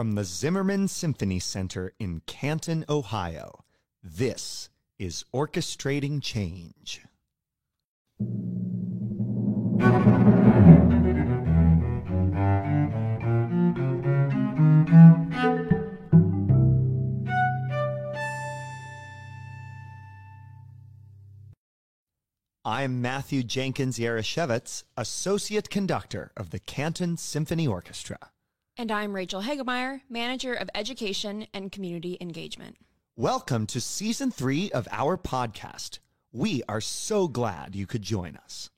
From the Zimmerman Symphony Center in Canton, Ohio, this is Orchestrating Change. I'm Matthew Jenkins Jaroszewicz, Associate Conductor of the Canton Symphony Orchestra. And I'm Rachel Hagemeyer, Manager of Education and Community Engagement. Welcome to Season 3 of our podcast. We are so glad you could join us.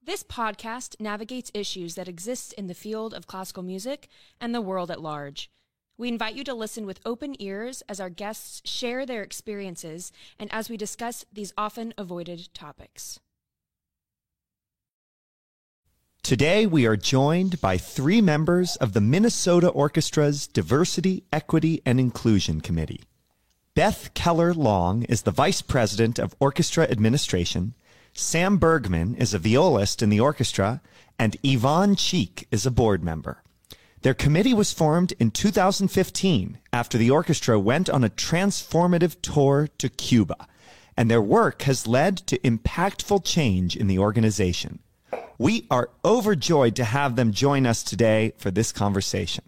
This podcast navigates issues that exist in the field of classical music and the world at large. We invite you to listen with open ears as our guests share their experiences and as we discuss these often avoided topics. Today, we are joined by three members of the Minnesota Orchestra's Diversity, Equity, and Inclusion Committee. Beth Keller Long is the Vice President of Orchestra Administration, Sam Bergman is a violist in the orchestra, and Yvonne Cheek is a board member. Their committee was formed in 2015 after the orchestra went on a transformative tour to Cuba, and their work has led to impactful change in the organization. We are overjoyed to have them join us today for this conversation.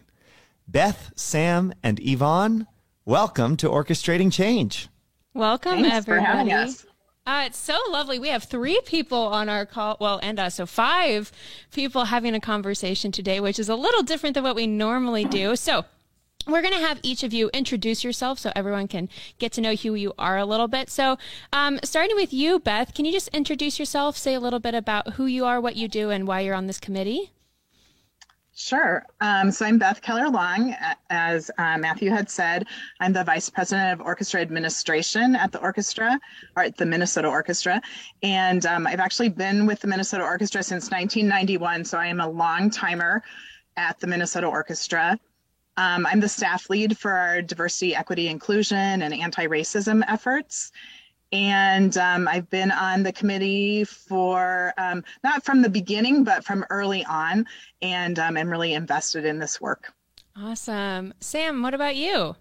Beth, Sam, and Yvonne, welcome to Orchestrating Change. Welcome, Thanks everybody. For having us. Uh, it's so lovely. We have three people on our call. Well, and us. So five people having a conversation today, which is a little different than what we normally do. So we're going to have each of you introduce yourself so everyone can get to know who you are a little bit. So, um, starting with you, Beth, can you just introduce yourself, say a little bit about who you are, what you do, and why you're on this committee? Sure. Um, so I'm Beth Keller Long. As uh, Matthew had said, I'm the Vice President of Orchestra Administration at the orchestra, or at the Minnesota Orchestra. And um, I've actually been with the Minnesota Orchestra since 1991, so I am a long timer at the Minnesota Orchestra. Um, I'm the staff lead for our diversity, equity, inclusion, and anti racism efforts. And um, I've been on the committee for um, not from the beginning, but from early on. And um, I'm really invested in this work. Awesome. Sam, what about you?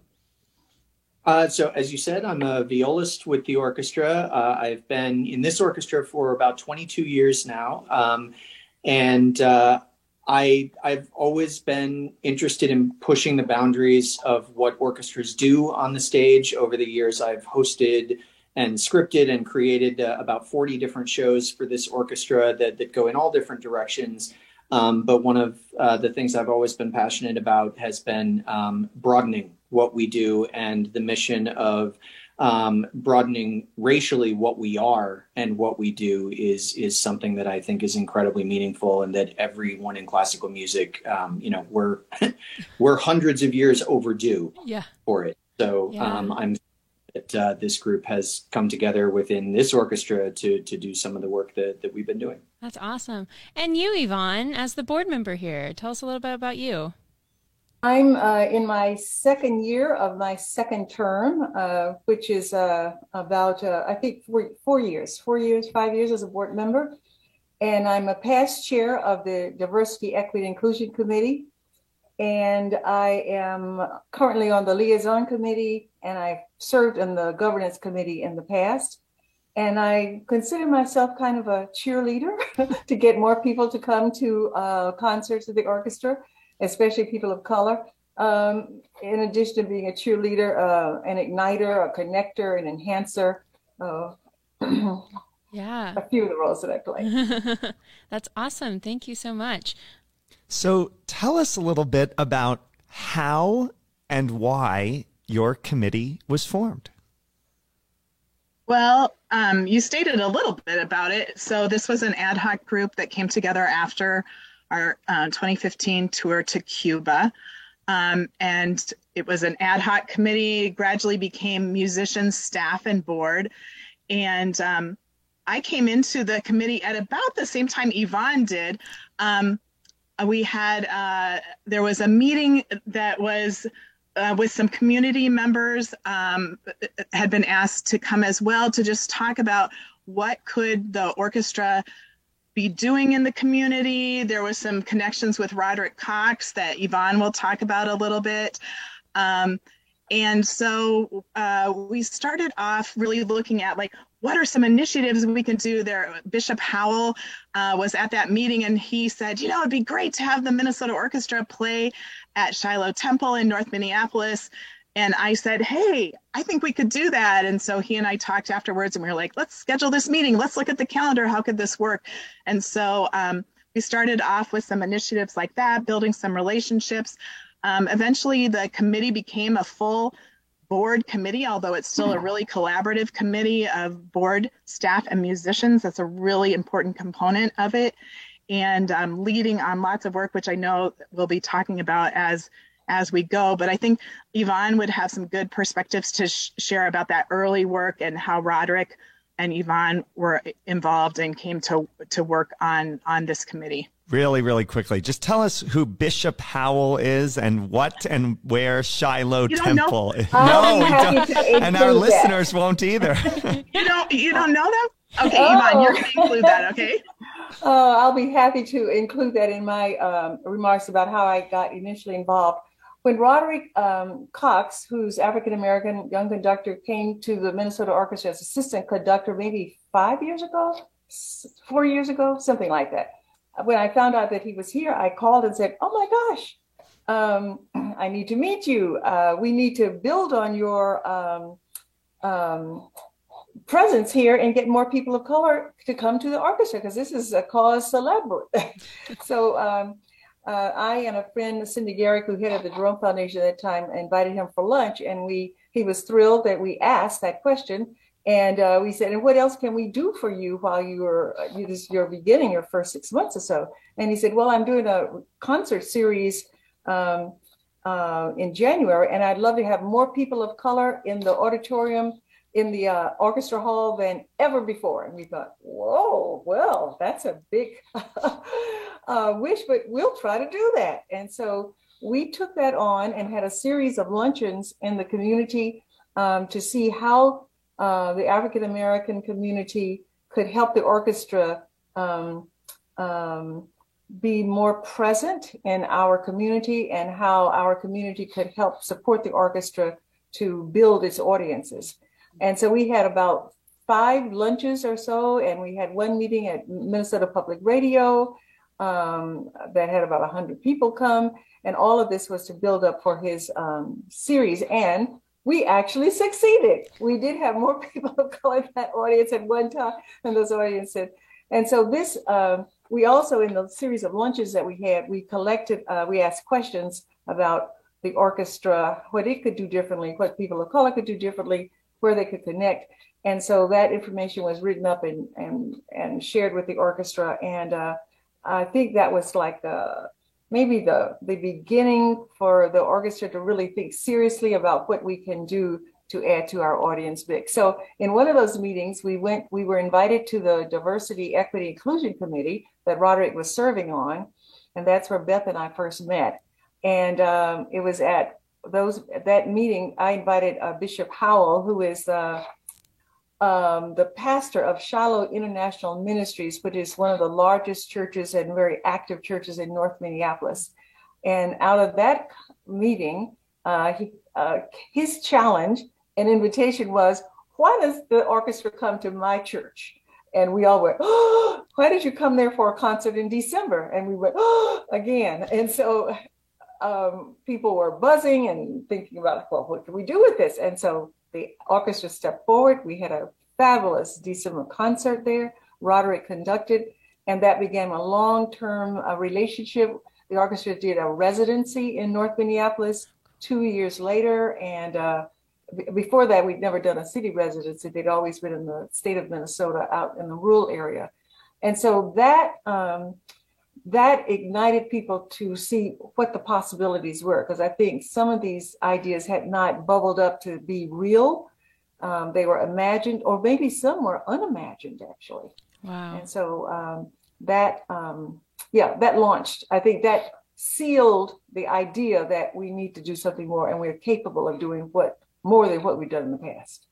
Uh, so, as you said, I'm a violist with the orchestra. Uh, I've been in this orchestra for about 22 years now. Um, and uh, I, I've always been interested in pushing the boundaries of what orchestras do on the stage. Over the years, I've hosted and scripted and created uh, about 40 different shows for this orchestra that, that go in all different directions. Um, but one of uh, the things I've always been passionate about has been um, broadening what we do and the mission of um, broadening racially what we are and what we do is is something that I think is incredibly meaningful and that everyone in classical music, um, you know, we're we're hundreds of years overdue yeah. for it. So Yeah. um, I'm that uh, this group has come together within this orchestra to to do some of the work that that we've been doing. That's awesome. And you, Yvonne, as the board member here, tell us a little bit about you. I'm uh, in my second year of my second term, uh, which is uh, about, uh, I think, four, four years, four years, five years as a board member. And I'm a past chair of the Diversity, Equity, Inclusion Committee. And I am currently on the liaison committee, and I've served in the governance committee in the past. And I consider myself kind of a cheerleader to get more people to come to uh, concerts of the orchestra especially people of color. Um, in addition to being a cheerleader, uh, an igniter, a connector, an enhancer, uh, Yeah. a few of the roles that I play. That's awesome. Thank you so much. So, tell us a little bit about how and why your committee was formed. Well, um, you stated a little bit about it. So this was an ad hoc group that came together after our uh, 2015 tour to Cuba. Um, and it was an ad hoc committee, gradually became musicians, staff, and board. And um, I came into the committee at about the same time Yvonne did. Um, we had, uh, there was a meeting that was uh, with some community members, um, had been asked to come as well to just talk about what could the orchestra be doing in the community. There was some connections with Roderick Cox that Yvonne will talk about a little bit. Um, and so uh, we started off really looking at like what are some initiatives we can do there bishop howell uh, was at that meeting and he said you know it'd be great to have the minnesota orchestra play at shiloh temple in north minneapolis and i said hey i think we could do that. And so he and i talked afterwards and we were like let's schedule this meeting. Let's look at the calendar. How could this work? And so um, we started off with some initiatives like that building some relationships. Um, eventually, the committee became a full board committee, although it's still a really collaborative committee of board staff and musicians. That's a really important component of it. And um, leading on lots of work, which I know we'll be talking about as as we go. But I think Yvonne would have some good perspectives to sh- share about that early work and how Roderick and Yvonne were involved and came to to work on on this committee really, really quickly, just tell us who Bishop Howell is and what and where Shiloh you Temple is. No, we don't. And our that. listeners won't either. you don't you don't know them. Okay, oh. Iman, you're gonna include that, okay? Uh, I'll be happy to include that in my um, remarks about how I got initially involved. When Roderick um, Cox, who's African American young conductor, came to the Minnesota Orchestra as assistant conductor maybe five years ago, four years ago, something like that when I found out that he was here, I called and said, "Oh my gosh, um, I need to meet you. Uh, we need to build on your um, um, presence here and get more people of color to come to the orchestra because this is a cause celebre." so um, uh, I and a friend, Cindy Gehrig, who headed the Jerome Foundation at that time, invited him for lunch, and we he was thrilled that we asked that question and uh, we said, and what else can we do for you while you were uh, you're beginning your first six months or so? And he said, well, I'm doing a concert series um, uh, in January, and I'd love to have more people of color in the auditorium in the uh, orchestra hall than ever before. And we thought, whoa, well, that's a big uh, wish, but we'll try to do that. And so we took that on and had a series of luncheons in the community um, to see how uh, the African American community could help the orchestra um, um, be more present in our community and how our community could help support the orchestra to build its audiences. And so we had about five lunches or so, and we had one meeting at Minnesota Public Radio um, that had about 100 people come. And all of this was to build up for his um, series. And we actually succeeded. We did have more people of color in that audience at one time than those audiences. And so this, um, we also in the series of lunches that we had, we collected, uh, we asked questions about the orchestra, what it could do differently, what people of color could do differently, where they could connect. And so that information was written up and and and shared with the orchestra. And uh, I think that was like the maybe the the beginning for the orchestra to really think seriously about what we can do to add to our audience mix. So in one of those meetings, we went, we were invited to the Diversity, Equity, Inclusion Committee that Roderick was serving on, and that's where Beth and I first met. And um, it was at those that meeting. I invited uh, Bishop Howell, who is uh, um, the pastor of Shiloh International Ministries, which is one of the largest churches and very active churches in North Minneapolis. And out of that meeting, uh, he, uh, his challenge and invitation was, why does the orchestra come to my church? And we all went, oh, why did you come there for a concert in December? And we went, oh, again. And so um, people were buzzing and thinking about, well, what can we do with this? And so the orchestra stepped forward. We had a fabulous December concert there. Roderick conducted, and that began a long term uh, relationship. The orchestra did a residency in North Minneapolis two years later, and uh, b- before that, we'd never done a city residency. They'd always been in the state of Minnesota, out in the rural area, and so that um, that ignited people to see what the possibilities were because I think some of these ideas had not bubbled up to be real. Um, they were imagined, or maybe some were unimagined actually. Wow. And so um, that, um, yeah, that launched. I think that sealed the idea that we need to do something more and we're capable of doing what more than what we've done in the past.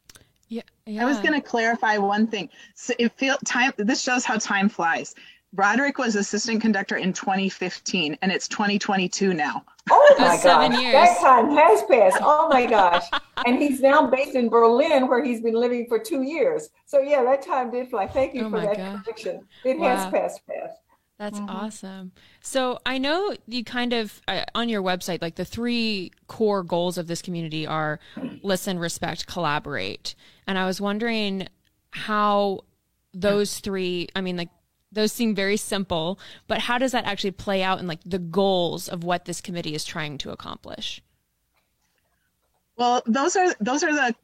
Yeah, yeah. I was going to clarify one thing. So it feel time. This shows how time flies Roderick was assistant conductor in 2015, and it's 2022 now. Oh my gosh, that time has passed. Oh my gosh. and he's now based in Berlin where he's been living for two years. So yeah, that time did fly. Thank you oh for that God. correction. It wow. has passed fast. That's mm-hmm. awesome. So I know you kind of uh, on your website, like the three core goals of this community are listen, respect, collaborate. And I was wondering how those three, I mean, like those seem very simple, but how does that actually play out in like the goals of what this committee is trying to accomplish? Well, those are those are the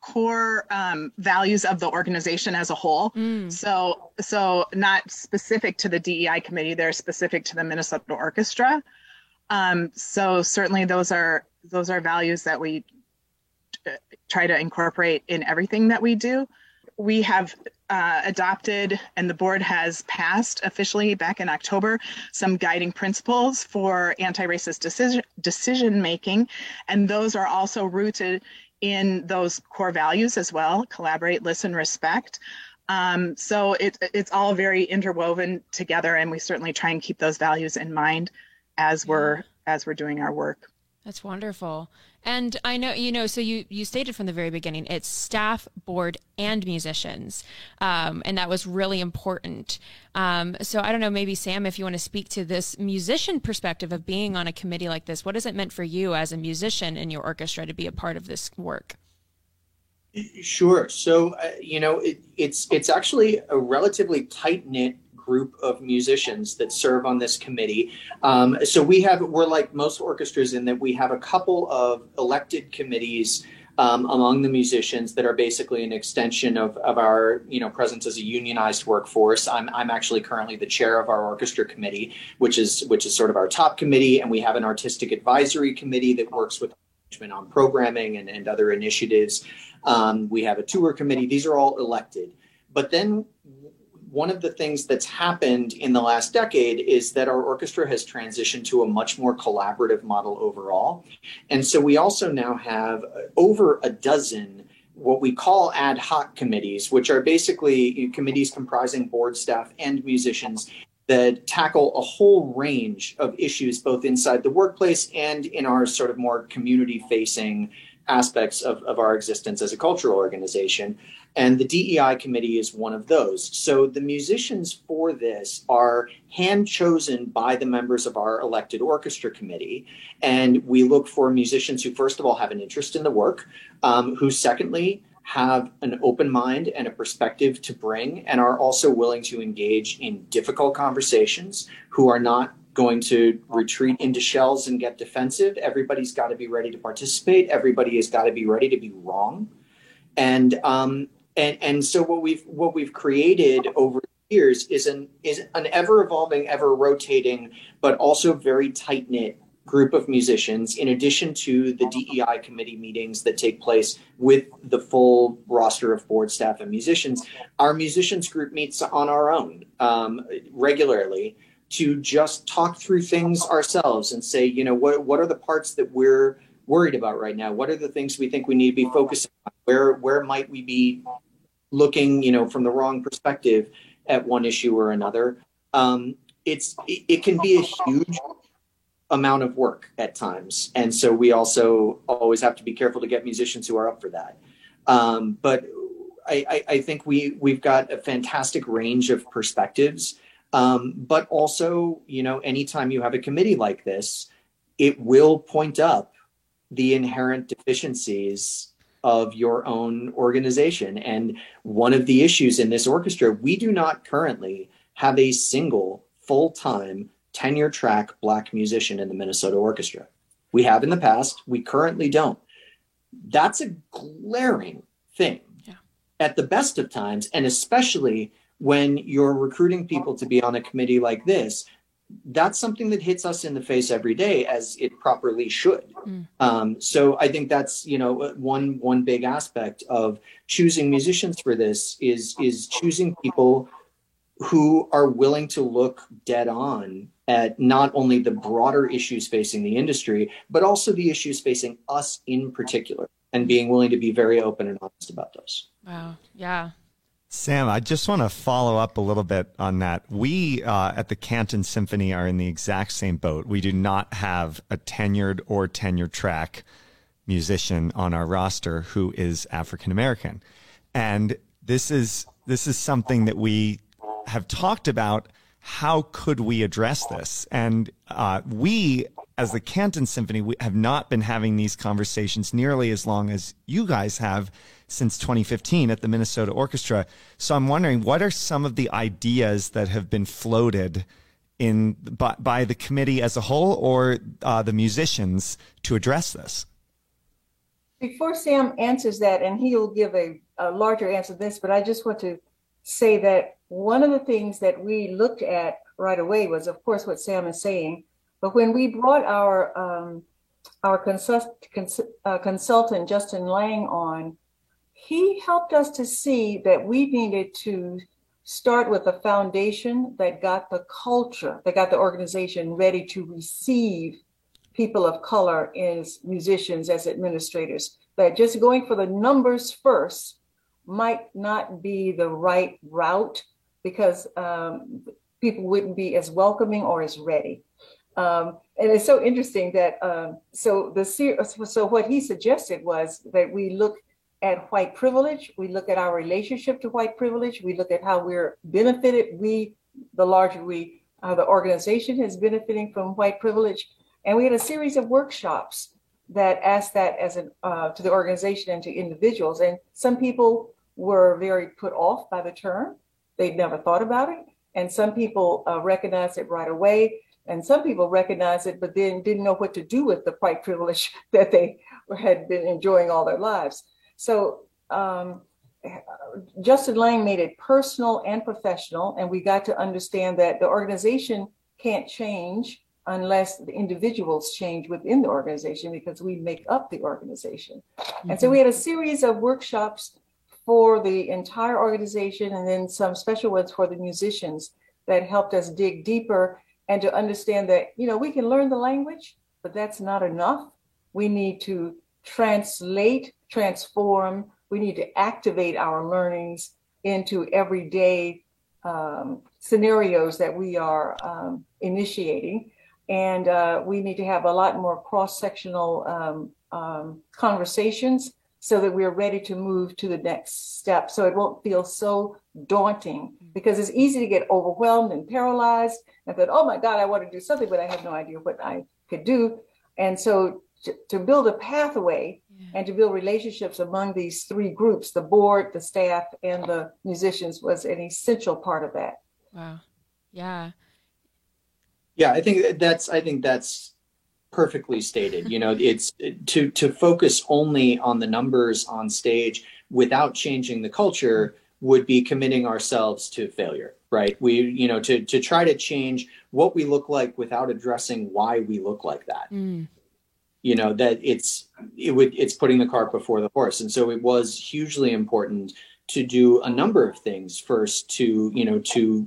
core um, values of the organization as a whole. Mm. So, so not specific to the DEI committee; they're specific to the Minnesota Orchestra. Um, so, certainly, those are those are values that we uh, try to incorporate in everything that we do. We have uh, adopted and the board has passed officially back in October some guiding principles for anti-racist decision decision making, and those are also rooted in those core values as well: collaborate, listen, respect. Um, so it, it's all very interwoven together, and we certainly try and keep those values in mind as we're as we're doing our work. That's wonderful. And I know, you know, so you, you stated from the very beginning, it's staff, board, and musicians. Um, and that was really important. Um, so I don't know, maybe Sam, if you want to speak to this musician perspective of being on a committee like this, what has it meant for you as a musician in your orchestra to be a part of this work? Sure. So, uh, you know, it, it's it's actually a relatively tight knit group of musicians that serve on this committee. Um, so we have we're like most orchestras in that we have a couple of elected committees. Um, among the musicians that are basically an extension of, of our you know presence as a unionized workforce. I'm, I'm actually currently the chair of our orchestra committee, which is which is sort of our top committee, and we have an artistic advisory committee that works with management on programming and, and other initiatives. Um, we have a tour committee. These are all elected. But then one of the things that's happened in the last decade is that our orchestra has transitioned to a much more collaborative model overall. And so we also now have over a dozen what we call ad hoc committees, which are basically committees comprising board staff and musicians that tackle a whole range of issues both inside the workplace and in our sort of more community facing aspects of, of our existence as a cultural organization. And the DEI committee is one of those. So the musicians for this are hand chosen by the members of our elected orchestra committee. And we look for musicians who, first of all, have an interest in the work, um, who, secondly, have an open mind and a perspective to bring, and are also willing to engage in difficult conversations, who are not going to retreat into shells and get defensive. Everybody's got to be ready to participate. Everybody has got to be ready to be wrong. And um, and and so what we've what we've created over years is an is an ever evolving, ever rotating, but also very tight knit group of musicians. In addition to the DEI committee meetings that take place with the full roster of board staff and musicians, our musicians group meets on our own um, regularly to just talk through things ourselves and say, you know, what what are the parts that we're worried about right now? What are the things we think we need to be focusing on? Where where might we be looking, you know, from the wrong perspective at one issue or another? Um, it's it, it can be a huge amount of work at times, and so we also always have to be careful to get musicians who are up for that. Um, but I, I, I, think we we've got a fantastic range of perspectives. Um, but also, you know, anytime you have a committee like this, it will point up the inherent deficiencies of your own organization. And one of the issues in this orchestra, we do not currently have a single full time tenure track black musician in the Minnesota Orchestra. We have in the past, we currently don't. That's a glaring thing yeah. at the best of times, and especially when you're recruiting people to be on a committee like this that's something that hits us in the face every day as it properly should. Mm. um, so i think that's you know one one big aspect of choosing musicians for this is is choosing people who are willing to look dead on at not only the broader issues facing the industry but also the issues facing us in particular and being willing to be very open and honest about those. Wow. Yeah Sam, I just want to follow up a little bit on that. We uh, at the Canton Symphony are in the exact same boat. We do not have a tenured or tenure track musician on our roster who is African American, and this is this is something that we have talked about. How could we address this? And uh, we, as the Canton Symphony, we have not been having these conversations nearly as long as you guys have since 2015 at the Minnesota Orchestra. So I'm wondering, what are some of the ideas that have been floated in by, by the committee as a whole or uh, the musicians to address this? Before Sam answers that, and he'll give a, a larger answer to this, but I just want to say that one of the things that we looked at right away was, of course, what Sam is saying. But when we brought our um, our consult, cons, uh, consultant Justin Laing on, he helped us to see that we needed to start with a foundation that got the culture, that got the organization ready to receive people of color as musicians, as administrators. That just going for the numbers first might not be the right route because um, people wouldn't be as welcoming or as ready. Um, and it's so interesting that um, so the so what he suggested was that we look at white privilege. We look at our relationship to white privilege. We look at how we're benefited. We, the larger we, uh, the organization is benefiting from white privilege. And we had a series of workshops that asked that as an uh, to the organization and to individuals. And some people were very put off by the term. They'd never thought about it. And some people uh, recognized it right away. And some people recognized it, but then didn't know what to do with the white privilege that they had been enjoying all their lives. So um, Justin Laing made it personal and professional, and we got to understand that the organization can't change unless the individuals change within the organization because we make up the organization. Mm-hmm. And so we had a series of workshops for the entire organization and then some special ones for the musicians that helped us dig deeper and to understand that, you know, we can learn the language, but that's not enough. We need to translate, transform. We need to activate our learnings into everyday um, scenarios that we are um, initiating. And uh, we need to have a lot more cross sectional um, um, conversations so that we're ready to move to the next step. So it won't feel so daunting mm-hmm. because it's easy to get overwhelmed and paralyzed and that, oh my God, I want to do something, but I have no idea what I could do. And so to, to build a pathway yeah. and to build relationships among these three groups the board the staff and the musicians was an essential part of that wow yeah yeah i think that's i think that's perfectly stated. You know it's to to focus only on the numbers on stage without changing the culture would be committing ourselves to failure right? We you know to to try to change what we look like without addressing why we look like that. Mm. You know that it's it would it's putting the cart before the horse. And so it was hugely important to do a number of things first to you know to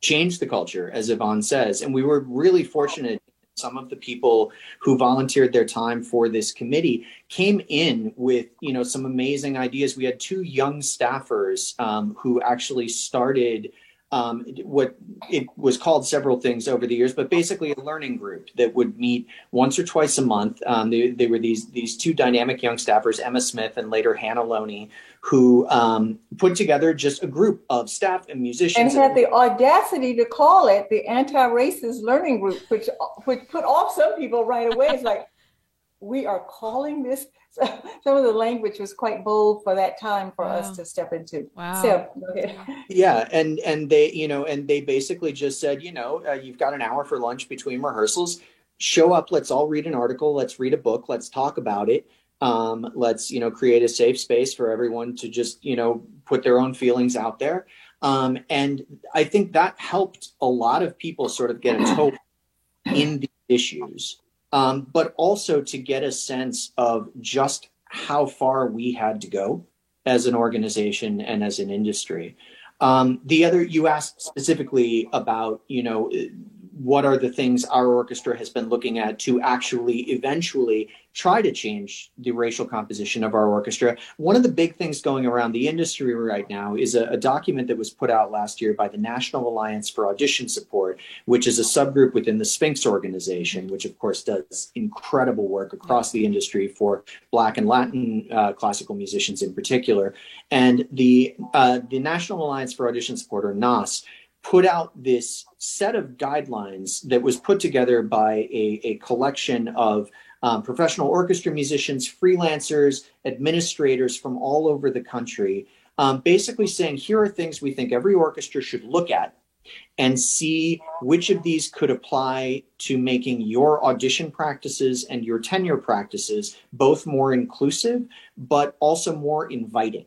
change the culture as yvonne says. And we were really fortunate some of the people who volunteered their time for this committee came in with you know some amazing ideas. We had two young staffers um, who actually started um, what it was called several things over the years, but basically a learning group that would meet once or twice a month. Um, they, they, were these these two dynamic young staffers, Emma Smith and later Hannah Loney, who um, put together just a group of staff and musicians. And had the audacity to call it the anti-racist learning group, which which put off some people right away. It's like we are calling this some of the language was quite bold for that time for wow. us to step into. Wow. So, yeah, and and they, you know, and they basically just said, you know, uh, you've got an hour for lunch between rehearsals. Show up. Let's all read an article. Let's read a book. Let's talk about it. Um, let's you know create a safe space for everyone to just you know put their own feelings out there. Um, and I think that helped a lot of people sort of get a toe in the issues um, but also to get a sense of just how far we had to go as an organization and as an industry. Um, the other, you asked specifically about, you know, what are the things our orchestra has been looking at to actually eventually try to change the racial composition of our orchestra. One of the big things going around the industry right now is a, a, document that was put out last year by the National Alliance for Audition Support, which is a subgroup within the Sphinx organization, which of course does incredible work across the industry for Black and Latin uh, classical musicians in particular. And the uh, the National Alliance for Audition Support, or NAS, put out this set of guidelines that was put together by a, a collection of um, professional orchestra musicians, freelancers, administrators from all over the country, um, basically saying here are things we think every orchestra should look at and see which of these could apply to making your audition practices and your tenure practices both more inclusive, but also more inviting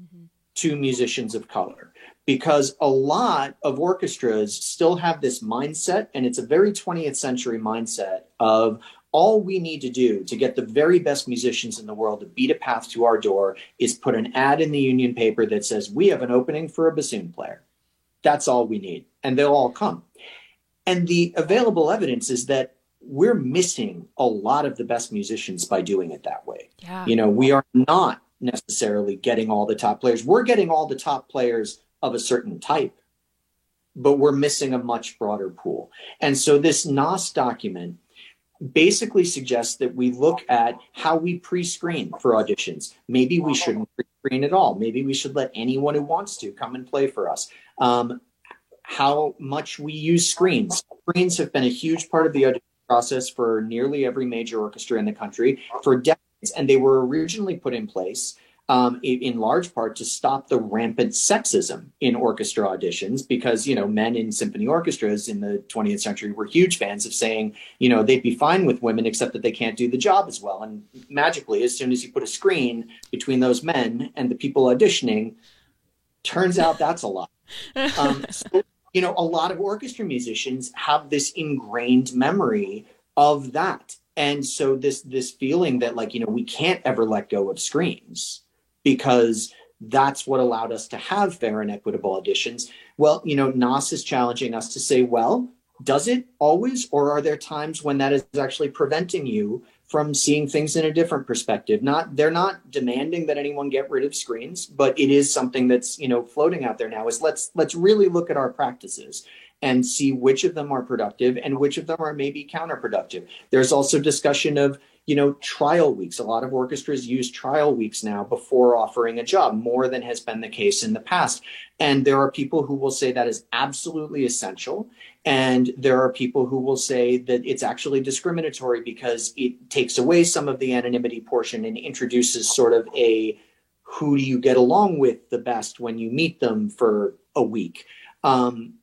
mm-hmm. to musicians of color because a lot of orchestras still have this mindset, and it's a very 20th century mindset of all we need to do to get the very best musicians in the world to beat a path to our door is put an ad in the union paper that says, We have an opening for a bassoon player. That's all we need. And they'll all come. And the available evidence is that we're missing a lot of the best musicians by doing it that way. Yeah. You know, we are not necessarily getting all the top players. We're getting all the top players of a certain type, but we're missing a much broader pool. And so this NAS document basically suggests that we look at how we pre-screen for auditions. Maybe we shouldn't pre-screen at all. Maybe we should let anyone who wants to come and play for us. Um, how much we use screens. Screens have been a huge part of the audition process for nearly every major orchestra in the country for decades, and they were originally put in place um, in large part to stop the rampant sexism in orchestra auditions because you know men in symphony orchestras in the 20th century were huge fans of saying you know they'd be fine with women except that they can't do the job as well. And magically as soon as you put a screen between those men and the people auditioning turns out that's a lot. Um, so, you know a lot of orchestra musicians have this ingrained memory of that. And so this this feeling that like you know we can't ever let go of screens because that's what allowed us to have fair and equitable auditions. Well, you know, NAS is challenging us to say, well, does it always, or are there times when that is actually preventing you from seeing things in a different perspective? Not, they're not demanding that anyone get rid of screens, but it is something that's you know floating out there now. Is let's let's really look at our practices and see which of them are productive and which of them are maybe counterproductive. There's also discussion of you know, trial weeks. A lot of orchestras use trial weeks now before offering a job, more than has been the case in the past. And there are people who will say that is absolutely essential. And there are people who will say that it's actually discriminatory because it takes away some of the anonymity portion and introduces sort of a who do you get along with the best when you meet them for a week. Um,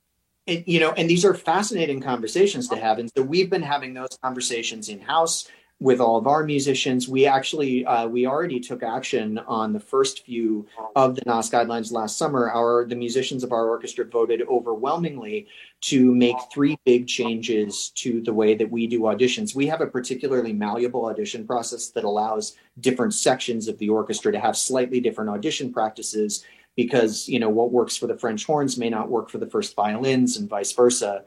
and, you know, and these are fascinating conversations to have. And so we've been having those conversations in house with all of our musicians. We actually uh, we already took action on the first few of the NAS guidelines last summer. Our the musicians of our orchestra voted overwhelmingly to make three big changes to the way that we do auditions. We have a particularly malleable audition process that allows different sections of the orchestra to have slightly different audition practices because you know what works for the French horns may not work for the first violins and vice versa.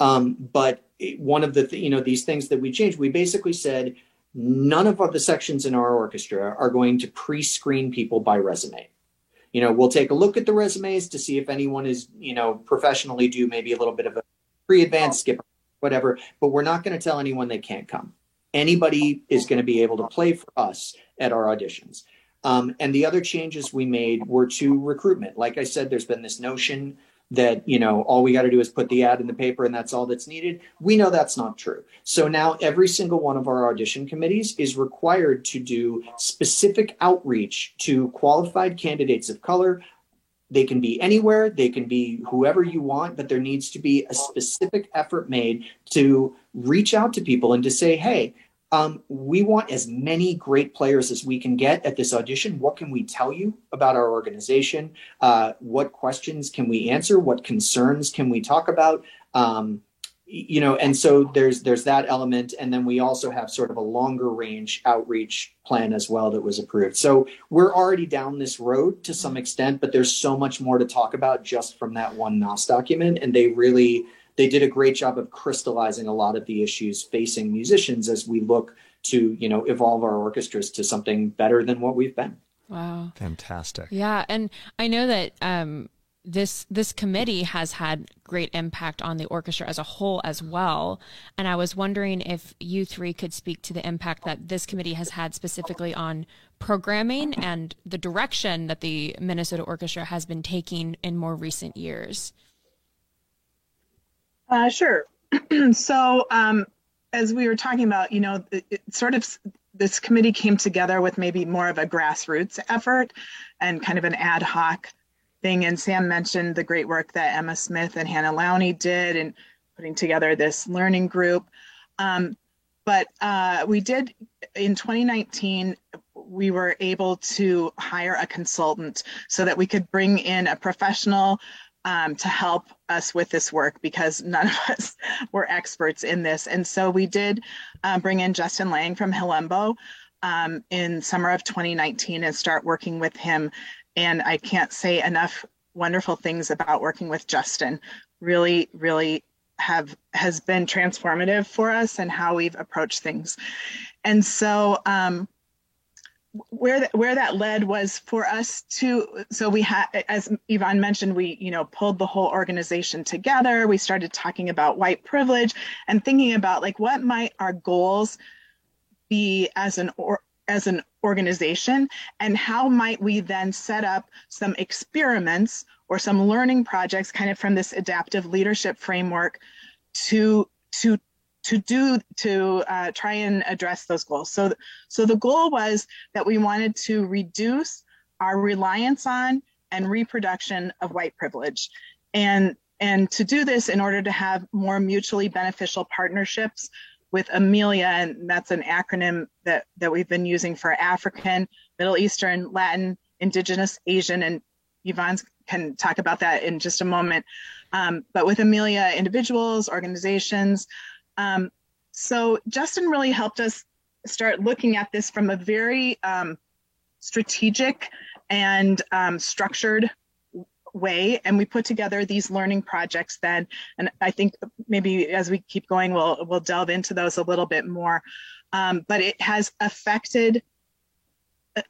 Um, but one of the th- you know these things that we changed, we basically said none of the sections in our orchestra are going to pre-screen people by resume. You know, we'll take a look at the resumes to see if anyone is you know professionally do maybe a little bit of a pre-advanced skip, whatever. But we're not going to tell anyone they can't come. Anybody is going to be able to play for us at our auditions. Um, and the other changes we made were to recruitment. Like I said, there's been this notion that you know all we got to do is put the ad in the paper and that's all that's needed. We know that's not true. So now every single one of our audition committees is required to do specific outreach to qualified candidates of color. They can be anywhere they can be whoever you want but there needs to be a specific effort made to reach out to people and to say hey um, we want as many great players as we can get at this audition. What can we tell you about our organization? Uh, what questions can we answer? What concerns can we talk about? Um, you know, and so there's there's that element, and then we also have sort of a longer range outreach plan as well that was approved. So we're already down this road to some extent, but there's so much more to talk about just from that one NAS document, and they really they did a great job of crystallizing a lot of the issues facing musicians as we look to you know evolve our orchestras to something better than what we've been. Wow, fantastic! Yeah, and I know that um, this this committee has had great impact on the orchestra as a whole as well and i was wondering if you three could speak to the impact that this committee has had specifically on programming and the direction that the minnesota orchestra has been taking in more recent years uh, sure so um, as we were talking about you know it, it sort of this committee came together with maybe more of a grassroots effort and kind of an ad hoc thing. And Sam mentioned the great work that Emma Smith and Hannah Lowney did in putting together this learning group. Um, but uh, we did in 2019, we were able to hire a consultant so that we could bring in a professional um, to help us with this work because none of us were experts in this. And so we did uh, bring in Justin Laing from Hillombo um, in summer of 2019 and start working with him and I can't say enough wonderful things about working with Justin. Really, really have has been transformative for us and how we've approached things. And so um, where that, where that led was for us to so we had as Yvonne mentioned we you know pulled the whole organization together. We started talking about white privilege and thinking about like what might our goals be as an or, as an organization? And how might we then set up some experiments or some learning projects kind of from this adaptive leadership framework to to to do to uh, try and address those goals so so the goal was that we wanted to reduce our reliance on and reproduction of white privilege and and to do this in order to have more mutually beneficial partnerships with Amelia, and that's an acronym that, that we've been using for African, Middle Eastern, Latin, Indigenous, Asian, and Yvonne can talk about that in just a moment. Um, but with Amelia, individuals, organizations. Um, so Justin really helped us start looking at this from a very um, strategic and um, structured way. And we put together these learning projects then. And i think maybe as we keep going we'll we'll delve into those a little bit more. Um, but it has affected uh,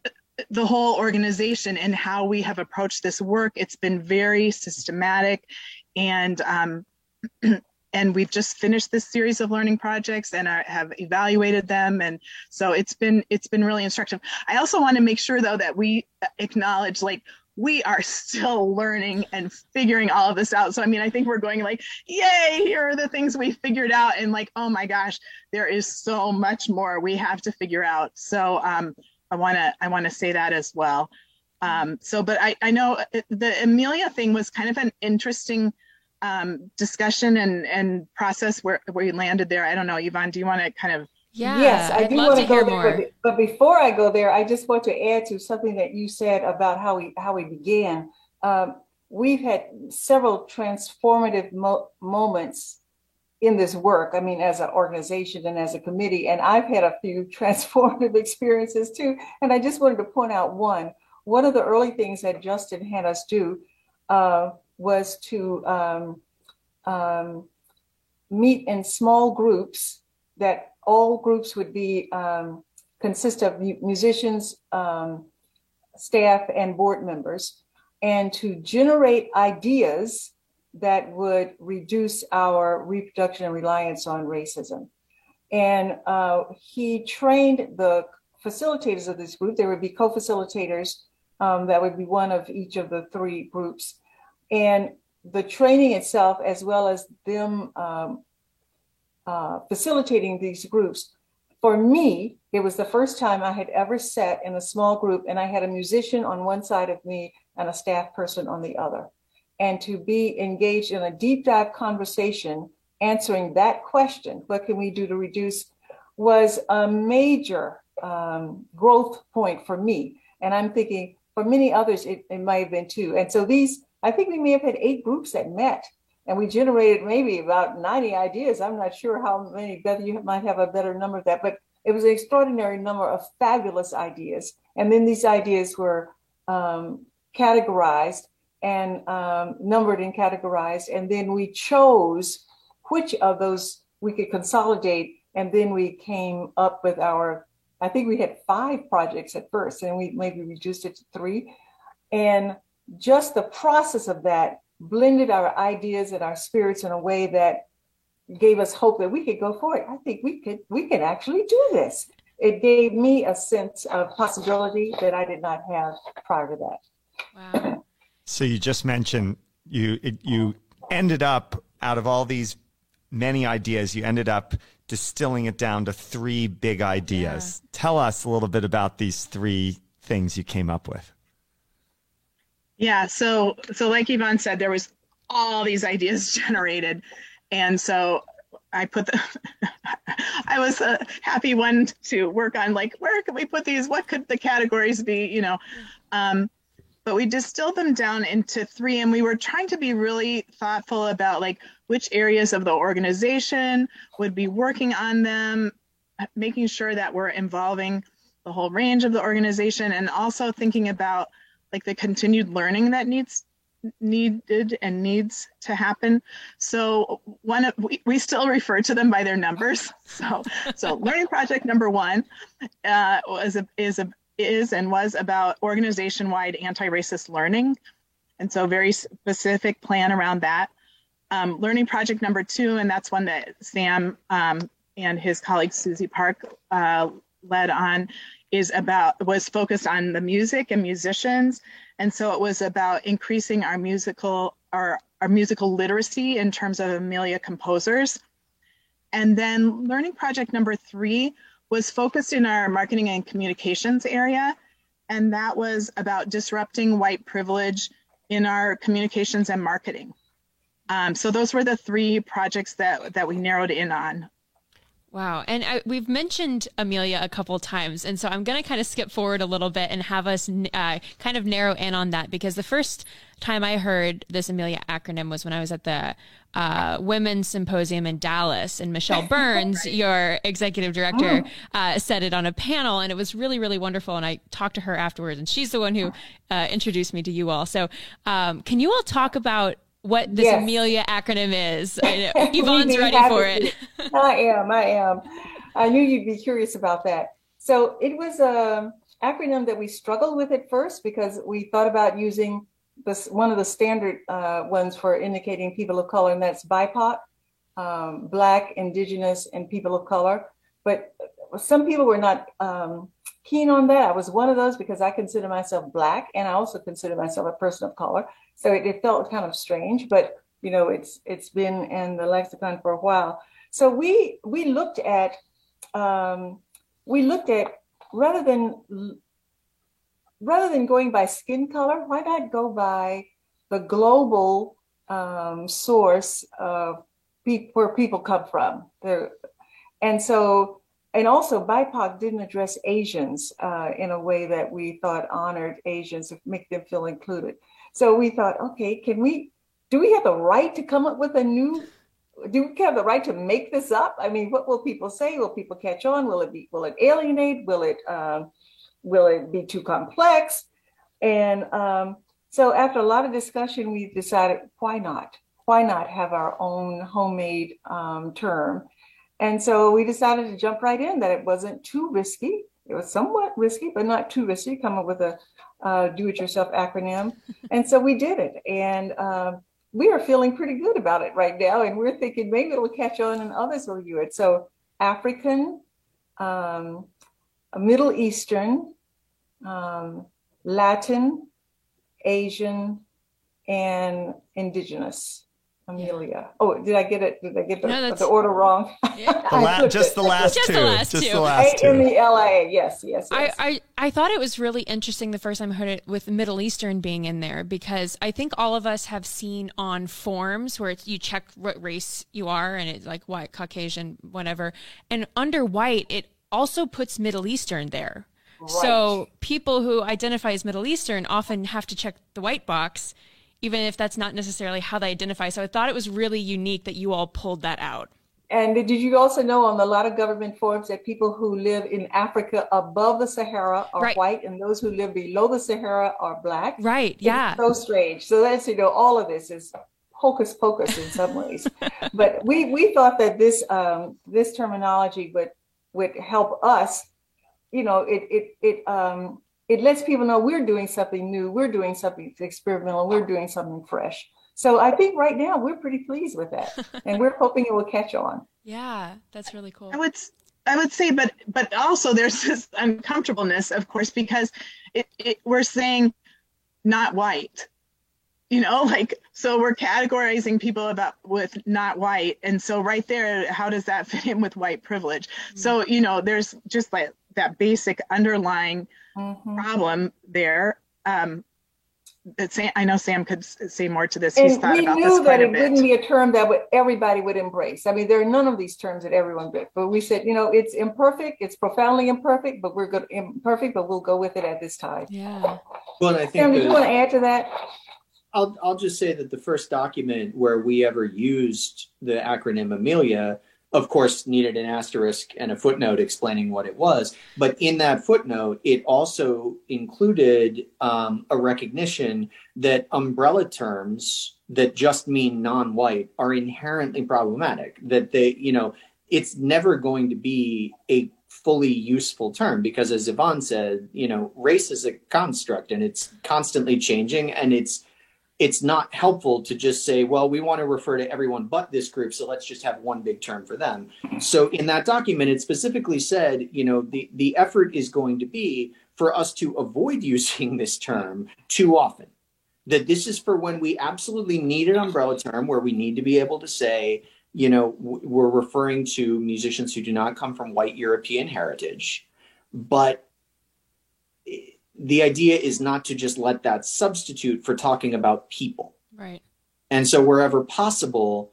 the whole organization and how we have approached this work. It's been very systematic and um, and we've just finished this series of learning projects and I have evaluated them and so it's been it's been really instructive i also want to make sure though that we acknowledge like we are still learning and figuring all of this out. So, I mean, I think we're going like, yay, here are the things we figured out. And like, oh my gosh, there is so much more we have to figure out. So, um, I want to, I want to say that as well. Um, so, but I, I know the Amelia thing was kind of an interesting um, discussion and, and process where, where you landed there. I don't know, Yvonne, do you want to kind of yeah. Yes, I I'd do love want to to go hear there, more. but, but before I go there, I just want to add to something that you said about how we how we began. Um, we've had several transformative mo- moments in this work. I mean, as an organization and as a committee, and I've had a few transformative experiences too. And I just wanted to point out one. One of the early things that Justin had us do uh, was to um, um, meet in small groups that all groups would be um, consist of musicians, um, staff, and board members, and to generate ideas that would reduce our reproduction and reliance on racism. And uh, he trained the facilitators of this group. There would be co-facilitators um, that would be one of each of the three groups, and the training itself, as well as them um, uh, facilitating these groups. For me, it was the first time I had ever sat in a small group and I had a musician on one side of me and a staff person on the other. And to be engaged in a deep dive conversation answering that question, what can we do to reduce, was a major um, growth point for me. And I'm thinking for many others, it, it might have been too. And so these, I think we may have had eight groups that met and we generated maybe about 90 ideas. I'm not sure how many, Beth, you might have a better number of that, but it was an extraordinary number of fabulous ideas. And then these ideas were um, categorized and um, numbered and categorized. And then we chose which of those we could consolidate. And then we came up with our, I think we had five projects at first, and we maybe reduced it to three. And just the process of that blended our ideas and our spirits in a way that gave us hope that we could go forward. I think we could we could actually do this. It gave me a sense of possibility that I did not have prior to that. Wow. so you just mentioned you it, you ended up out of all these many ideas, you ended up distilling it down to three big ideas. Yeah. Tell us a little bit about these three things you came up with. Yeah, so so like Yvonne said, there was all these ideas generated, and so I put the I was a happy one to work on like where can we put these? What could the categories be? You know, um, but we distilled them down into three, and we were trying to be really thoughtful about like which areas of the organization would be working on them, making sure that we're involving the whole range of the organization, and also thinking about like the continued learning that needs needed and needs to happen. So one of we, we still refer to them by their numbers. So so learning project number one uh, was a, is a is and was about organization wide anti racist learning, and so very specific plan around that. Um, learning project number two, and that's one that Sam um, and his colleague Susie Park uh, led on, is about was focused on the music and musicians. And so it was about increasing our musical our, our musical literacy in terms of amelia composers. And then learning project number three was focused in our marketing and communications area. And that was about disrupting white privilege in our communications and marketing. Um, so those were the three projects that that we narrowed in on Wow. And I, we've mentioned Amelia a couple times. And so I'm going to kind of skip forward a little bit and have us uh, kind of narrow in on that because the first time I heard this Amelia acronym was when I was at the uh, Women's Symposium in Dallas. And Michelle Burns, right. your executive director, oh. uh, said it on a panel. And it was really, really wonderful. And I talked to her afterwards. And she's the one who uh, introduced me to you all. So um, can you all talk about what this yes. Amelia acronym is. Yvonne's ready for it. I am. I am. I knew you'd be curious about that. So it was a acronym that we struggled with at first because we thought about using this one of the standard uh, ones for indicating people of color, and that's BIPOC, um, Black, Indigenous, and people of color. But some people were not um, keen on that. I was one of those because I consider myself Black, and I also consider myself a person of color. So it, it felt kind of strange, but you know, it's it's been in the lexicon for a while. So we we looked at um, we looked at rather than rather than going by skin color, why not go by the global um, source of pe- where people come from? There, and so and also BIPOC didn't address Asians uh, in a way that we thought honored Asians, make them feel included. So we thought, okay, can we, do we have the right to come up with a new, do we have the right to make this up? I mean, what will people say? Will people catch on? Will it be, will it alienate? Will it, um, will it be too complex? And um, so after a lot of discussion, we decided, why not? Why not have our own homemade um, term? And so we decided to jump right in that it wasn't too risky. It was somewhat risky, but not too risky. Come up with a uh, do-it-yourself acronym, and so we did it, and um, we are feeling pretty good about it right now. And we're thinking maybe it'll catch on, and others will do it. So African, um, Middle Eastern, um, Latin, Asian, and Indigenous. Amelia. Oh, did I get it? Did I get the, no, the order wrong? Yeah. the la- just the last just two. The last just two. the last two. In the LA, yes, yes, yes. I, I, I thought it was really interesting the first time I heard it with Middle Eastern being in there because I think all of us have seen on forms where it's, you check what race you are and it's like white, Caucasian, whatever. And under white, it also puts Middle Eastern there. Right. So people who identify as Middle Eastern often have to check the white box even if that's not necessarily how they identify. So I thought it was really unique that you all pulled that out. And did you also know on a lot of government forms that people who live in Africa above the Sahara are right. white and those who live below the Sahara are black? Right. Yeah. So strange. So that's, you know, all of this is hocus pocus in some ways. but we we thought that this um, this terminology would would help us. You know, it it it um, it lets people know we're doing something new, we're doing something experimental, we're doing something fresh. So I think right now we're pretty pleased with that, and we're hoping it will catch on. Yeah, that's really cool. I would I would say, but but also there's this uncomfortableness, of course, because it, it we're saying not white you know like so we're categorizing people about with not white and so right there how does that fit in with white privilege mm-hmm. so you know there's just like that basic underlying mm-hmm. problem there um Sam, I know Sam could say more to this. And He's thought we about knew that it wouldn't be a term that would, everybody would embrace. I mean, there are none of these terms that everyone would. But we said, you know, it's imperfect. It's profoundly imperfect, but we're good imperfect. But we'll go with it at this time. Yeah. Well, I think. Sam, do you want to add to that? I'll, I'll just say that the first document where we ever used the acronym Amelia, of course, needed an asterisk and a footnote explaining what it was. But in that footnote, it also included um, a recognition that umbrella terms that just mean non white are inherently problematic. That they, you know, it's never going to be a fully useful term because as Yvonne said, you know, race is a construct and it's constantly changing and it's it's not helpful to just say, well, we want to refer to everyone but this group, so let's just have one big term for them. So in that document, it specifically said, you know, the, the effort is going to be for us to avoid using this term too often. That this is for when we absolutely need an umbrella term where we need to be able to say, you know, we're referring to musicians who do not come from white European heritage, but the idea is not to just let that substitute for talking about people. Right. And so wherever possible,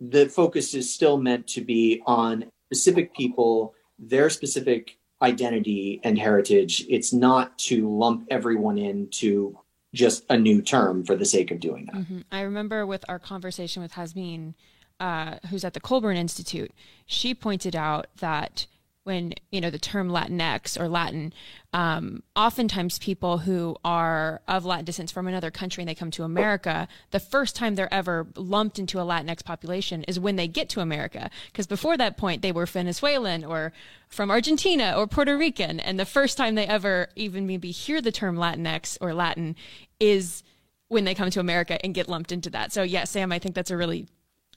the focus is still meant to be on specific people, their specific identity and heritage. It's not to lump everyone into just a new term for the sake of doing that. Mm-hmm. I remember with our conversation with Hasmin, uh, who's at the Colburn Institute, she pointed out that when you know the term Latinx or Latin, um, oftentimes people who are of Latin descent from another country and they come to America, the first time they're ever lumped into a Latinx population is when they get to America, because before that point they were Venezuelan or from Argentina or Puerto Rican, and the first time they ever even maybe hear the term Latinx or Latin is when they come to America and get lumped into that. So yeah, Sam, I think that's a really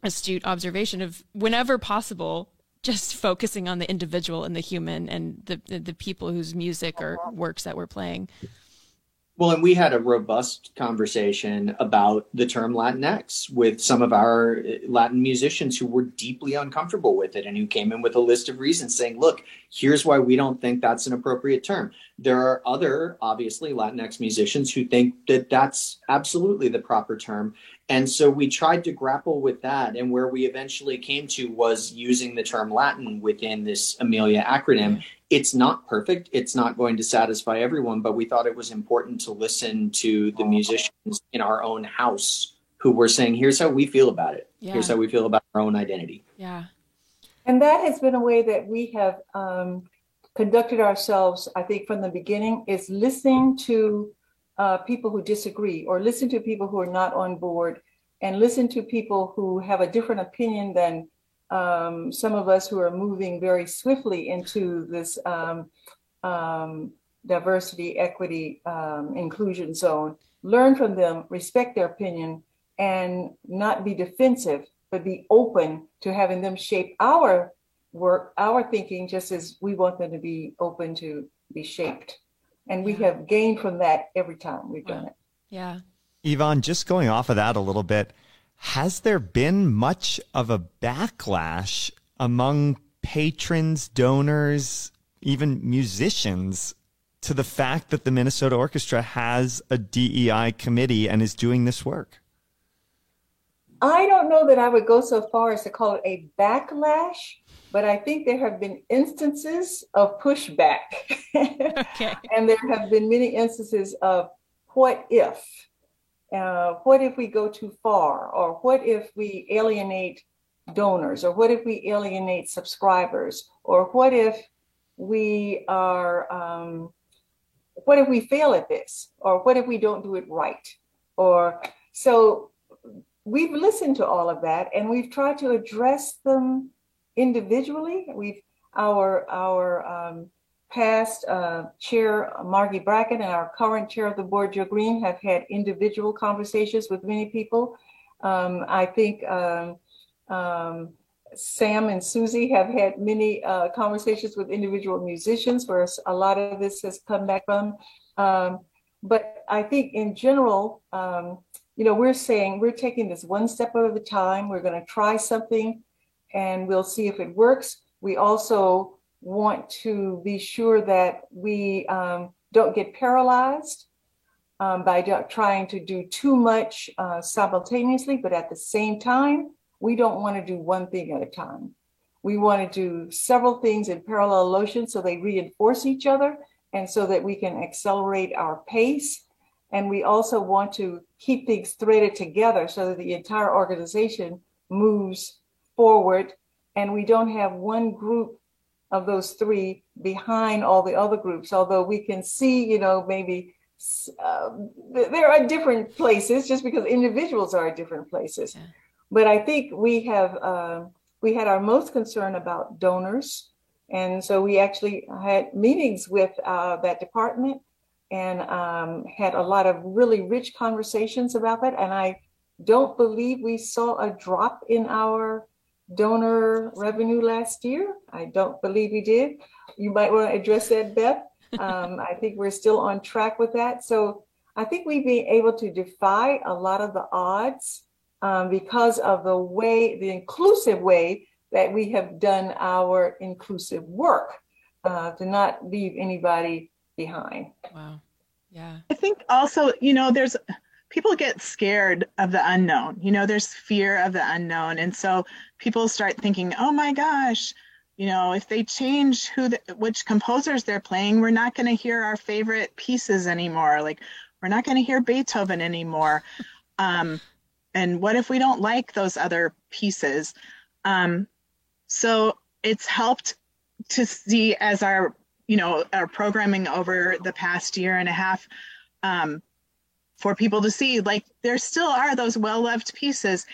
astute observation of whenever possible just focusing on the individual and the human and the the people whose music or works that we're playing. Well, and we had a robust conversation about the term Latinx with some of our uh, Latin musicians who were deeply uncomfortable with it and who came in with a list of reasons saying, look, here's why we don't think that's an appropriate term. There are other, obviously, Latinx musicians who think that that's absolutely the proper term. And so we tried to grapple with that. And where we eventually came to was using the term Latin within this Amelia acronym. It's not perfect, it's not going to satisfy everyone, but we thought it was important to listen to the musicians in our own house who were saying, here's how we feel about it. Yeah. Here's how we feel about our own identity. Yeah. And that has been a way that we have um, conducted ourselves, I think, from the beginning, is listening to uh, people who disagree or listen to people who are not on board and listen to people who have a different opinion than um, some of us who are moving very swiftly into this um, um, diversity, equity, um, inclusion zone. Learn from them, respect their opinion, and not be defensive, but be open to having them shape our work, our thinking, just as we want them to be open to be shaped. And we have gained from that every time we've done it. Yeah. Yvonne, just going off of that a little bit, has there been much of a backlash among patrons, donors, even musicians to the fact that the Minnesota Orchestra has a DEI committee and is doing this work? I don't know that I would go so far as to call it a backlash, but I think there have been instances of pushback. okay. and there have been many instances of what if? Uh, what if we go too far? Or what if we alienate donors? Or what if we alienate subscribers? Or what if we are, um, what if we fail at this? Or what if we don't do it right? Or so we've listened to all of that and we've tried to address them individually. We've our our um, past uh, chair Margie Bracken and our current chair of the board Joe Green have had individual conversations with many people. Um, I think um, um, Sam and Susie have had many uh, conversations with individual musicians where a lot of this has come back from. Um, but I think in general, um, you know, we're saying we're taking this one step at a time. We're going to try something and we'll see if it works. We also want to be sure that we um, don't get paralyzed um, by trying to do too much uh, simultaneously, but at the same time, we don't want to do one thing at a time. We want to do several things in parallel motion so they reinforce each other and so that we can accelerate our pace. And we also want to keep things threaded together so that the entire organization moves forward and we don't have one group of those three behind all the other groups although we can see you know maybe uh, there are different places just because individuals are at different places yeah. but i think we have uh, we had our most concern about donors and so we actually had meetings with uh, that department and um, had a lot of really rich conversations about that and i don't believe we saw a drop in our donor revenue last year. I don't believe we did. You might want to address that, Beth. Um, I think we're still on track with that. So I think we've been able to defy a lot of the odds um, because of the way, the inclusive way that we have done our inclusive work uh, to not leave anybody behind. Wow. Yeah. I think also, you know, there's people get scared of the unknown. You know, there's fear of the unknown. And so people start thinking, oh my gosh, you know, if they change who the, which composers they're playing, we're not going to hear our favorite pieces anymore. Like we're not going to hear Beethoven anymore. Um, and what if we don't like those other pieces? Um, so it's helped to see as our, you know, our programming over the past year and a half, um, for people to see like there still are those well-loved pieces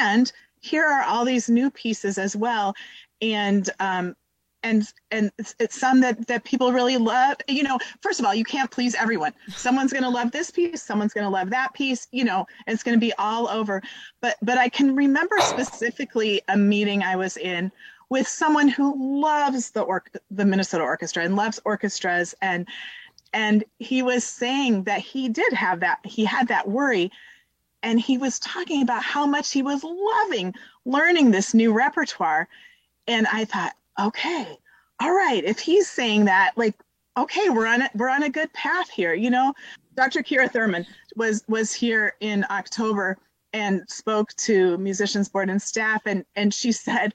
and here are all these new pieces as well. And um, and and it's, some that that people really love. You know first of all you can't please everyone. Someone's going to love this piece someone's going to love that piece you know it's going to be all over. But but i can remember specifically a meeting i was in with someone who loves the or the minnesota orchestra and loves orchestras. And and he was saying that he did have that he had that worry and he was talking about how much he was loving learning this new repertoire. And i thought okay all right if he's saying that like okay we're on it we're on a good path here you know? Dr kira thurman was was here in october and spoke to musicians board and staff and and she said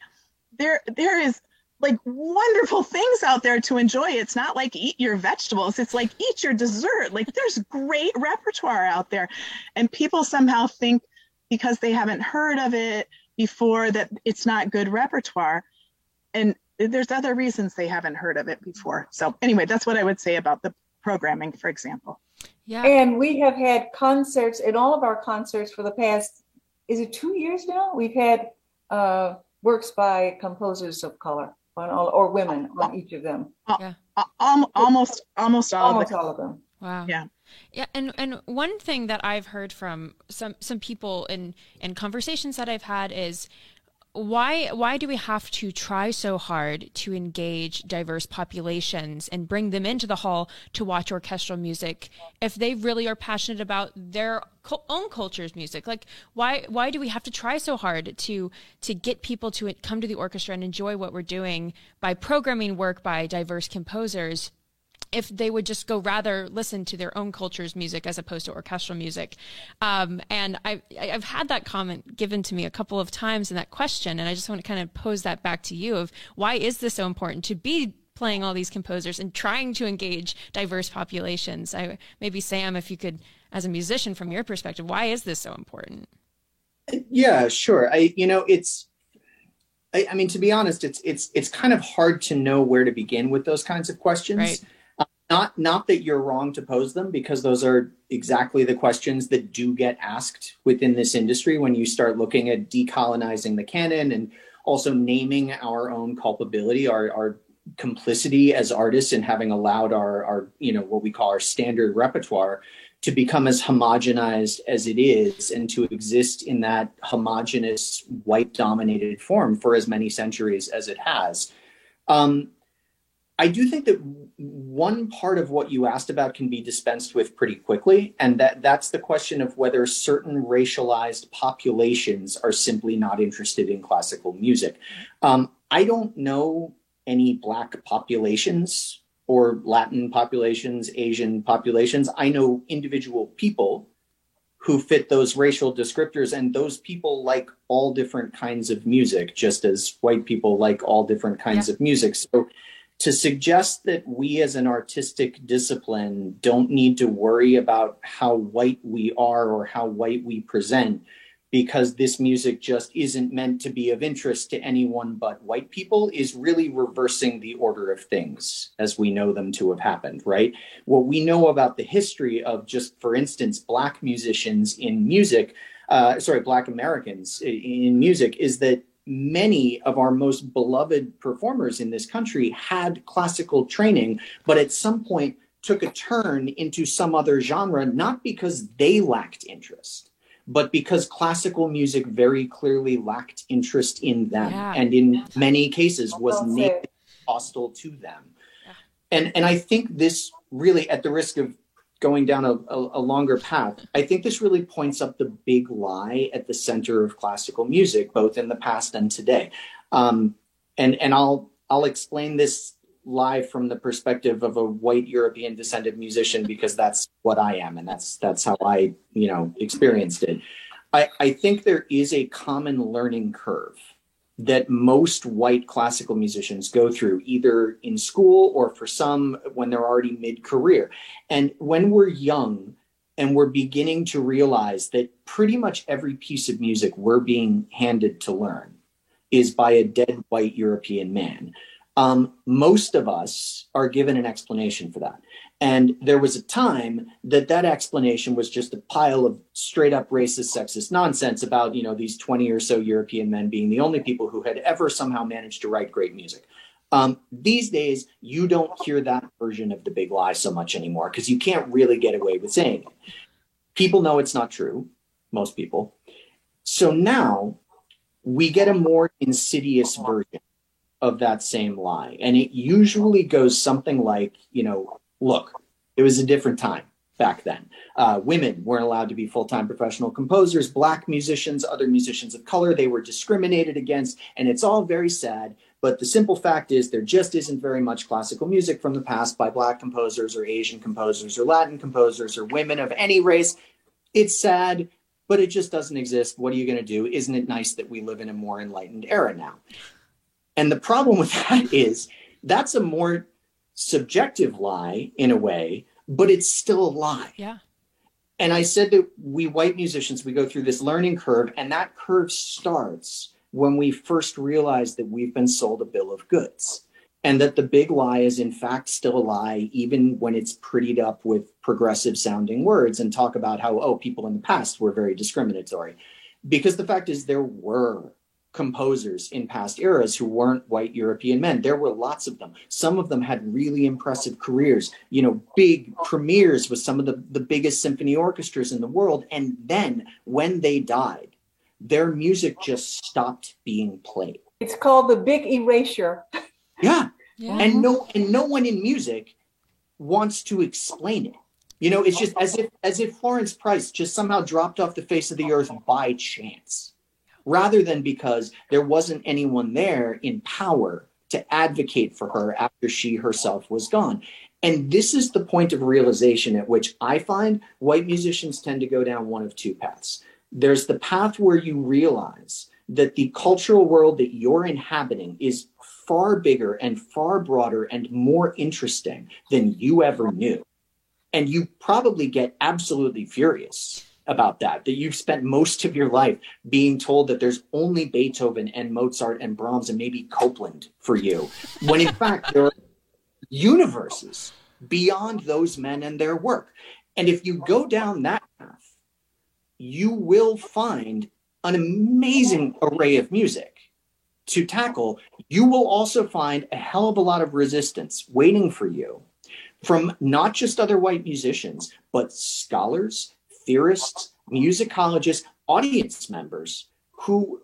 there there is like wonderful things out there to enjoy. It's not like eat your vegetables. It's like eat your dessert. Like there's great repertoire out there. And people somehow think because they haven't heard of it before that it's not good repertoire. And there's other reasons they haven't heard of it before. So anyway, that's what I would say about the programming, for example. Yeah. And we have had concerts in all of our concerts for the past, is it two years now? We've had uh, works by composers of color on all, or women on each of them. Uh, yeah. Uh, almost, almost all almost of all of them. Wow. Yeah. Yeah, and and one thing that I've heard from some some people in in conversations that I've had is why why do we have to try so hard to engage diverse populations and bring them into the hall to watch orchestral music if they really are passionate about their own culture's music? Like why why do we have to try so hard to to get people to come to the orchestra and enjoy what we're doing by programming work by diverse composers if they would just go rather listen to their own culture's music as opposed to orchestral music. Um, and I, I've had that comment given to me a couple of times in that question, and I just want to kind of pose that back to you of why is this so important to be playing all these composers and trying to engage diverse populations? I, maybe Sam, if you could, as a musician from your perspective, why is this so important? Yeah, sure. I, you know, it's, I, I mean, to be honest, it's it's it's kind of hard to know where to begin with those kinds of questions. Right not not that you're wrong to pose them because those are exactly the questions that do get asked within this industry when you start looking at decolonizing the canon and also naming our own culpability our, our complicity as artists in having allowed our, our you know what we call our standard repertoire to become as homogenized as it is and to exist in that homogenous white dominated form for as many centuries as it has. Um, I do think that one part of what you asked about can be dispensed with pretty quickly, and that that's the question of whether certain racialized populations are simply not interested in classical music. Um, I don't know any black populations or Latin populations, Asian populations. I know individual people who fit those racial descriptors, and those people like all different kinds of music, just as white people like all different kinds yeah. of music. So to suggest that we as an artistic discipline don't need to worry about how white we are or how white we present because this music just isn't meant to be of interest to anyone but white people is really reversing the order of things as we know them to have happened, right? What we know about the history of just, for instance, black musicians in music, uh, sorry, black Americans in music is that many of our most beloved performers in this country had classical training, but at some point took a turn into some other genre, not because they lacked interest, but because classical music very clearly lacked interest in them yeah. and in many cases was hostile to them. Yeah. And, and I think this really, at the risk of going down a, a, a, longer path. I think this really points up the big lie at the center of classical music, both in the past and today. Um, and and I'll I'll explain this lie from the perspective of a white European descended musician because that's what I am, and that's that's how I you know experienced it. I, I think there is a common learning curve that most white classical musicians go through either in school or for some when they're already mid career. And when we're young and we're beginning to realize that pretty much every piece of music we're being handed to learn is by a dead white European man, um, most of us are given an explanation for that. And there was a time that that explanation was just a pile of straight up racist, sexist nonsense about, you know, these 20 or so European men being the only people who had ever somehow managed to write great music. Um, these days, you don't hear that version of the big lie so much anymore because you can't really get away with saying it. People know it's not true, most people. So now we get a more insidious version of that same lie. And it usually goes something like, you know, look, it was a different time back then. Uh, women weren't allowed to be full time professional composers, black musicians, other musicians of color, they were discriminated against. And it's all very sad. But the simple fact is, there just isn't very much classical music from the past by black composers or Asian composers or Latin composers or women of any race. It's sad, but it just doesn't exist. What are you going to do? Isn't it nice that we live in a more enlightened era now? And the problem with that is that's a more subjective lie in a way, but it's still a lie. Yeah. And I said that we white musicians, we go through this learning curve, and that curve starts when we first realize that we've been sold a bill of goods and that the big lie is in fact still a lie, even when it's prettied up with progressive sounding words and talk about how, oh, people in the past were very discriminatory. Because the fact is, there were composers in past eras who weren't white European men. There were lots of them. Some of them had really impressive careers, you know, big premieres with some of the, the biggest symphony orchestras in the world. And then when they died, their music just stopped being played. It's called the big erasure. Yeah. yeah. And no and no one in music wants to explain it. You know, it's just as if as if Florence Price just somehow dropped off the face of the earth by chance rather than because there wasn't anyone there in power to advocate for her after she herself was gone. And this is the point of realization at which I find white musicians tend to go down one of two paths. There's the path where you realize that the cultural world that you're inhabiting is far bigger and far broader and more interesting than you ever knew. And you probably get absolutely furious about that, that you've spent most of your life being told that there's only Beethoven and Mozart and Brahms and maybe Copland for you, when in fact there are universes beyond those men and their work. And if you go down that path, you will find an amazing array of music to tackle. You will also find a hell of a lot of resistance waiting for you from not just other white musicians, but scholars, theorists, musicologists, audience members who,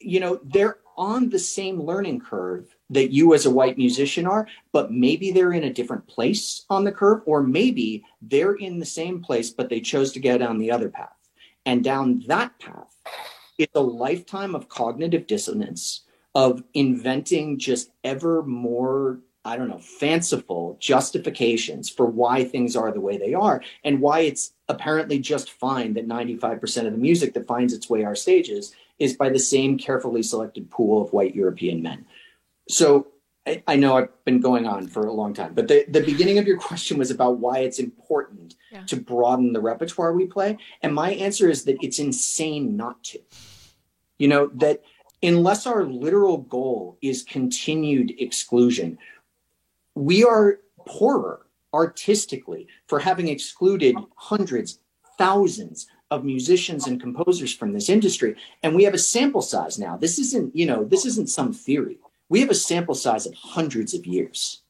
you know, they're on the same learning curve that you as a white musician are, but maybe they're in a different place on the curve, or maybe they're in the same place, but they chose to go down the other path. And down that path, it's a lifetime of cognitive dissonance, of inventing just ever more, I don't know, fanciful justifications for why things are the way they are, and why it's apparently just fine that 95% of the music that finds its way our stages is by the same carefully selected pool of white European men. So I, I, know I've been going on for a long time, but the, the beginning of your question was about why it's important yeah. to broaden the repertoire we play. And my answer is that it's insane not to. You know, that unless our literal goal is continued exclusion, we are poorer artistically for having excluded hundreds, thousands of musicians and composers from this industry. And we have a sample size now. This isn't, you know, this isn't some theory we have a sample size of hundreds of years.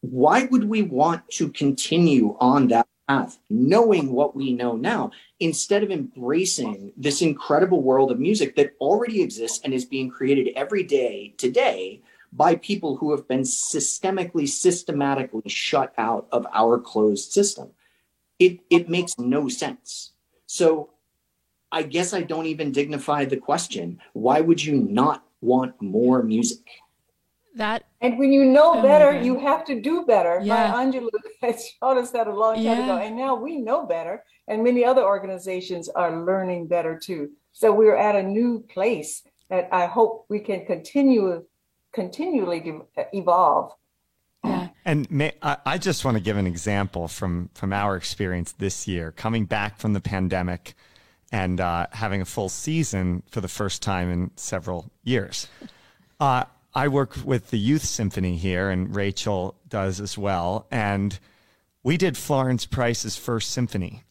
Why would we want to continue on that path, knowing what we know now, instead of embracing this incredible world of music that already exists and is being created every day today by people who have been systemically, systematically shut out of our closed system? It, it makes no sense. So I guess I don't even dignify the question why would you not want more music. That and when you know oh better, you have to do better. Yeah. Maya Angelou has taught us that a long time yeah. ago, and now we know better, and many other organizations are learning better too. So we're at a new place that I hope we can continue continually evolve. Yeah. And may, I, I just want to give an example from from our experience this year, coming back from the pandemic and uh, having a full season for the first time in several years. Uh, I work with the Youth Symphony here, and Rachel does as well. And we did Florence Price's first symphony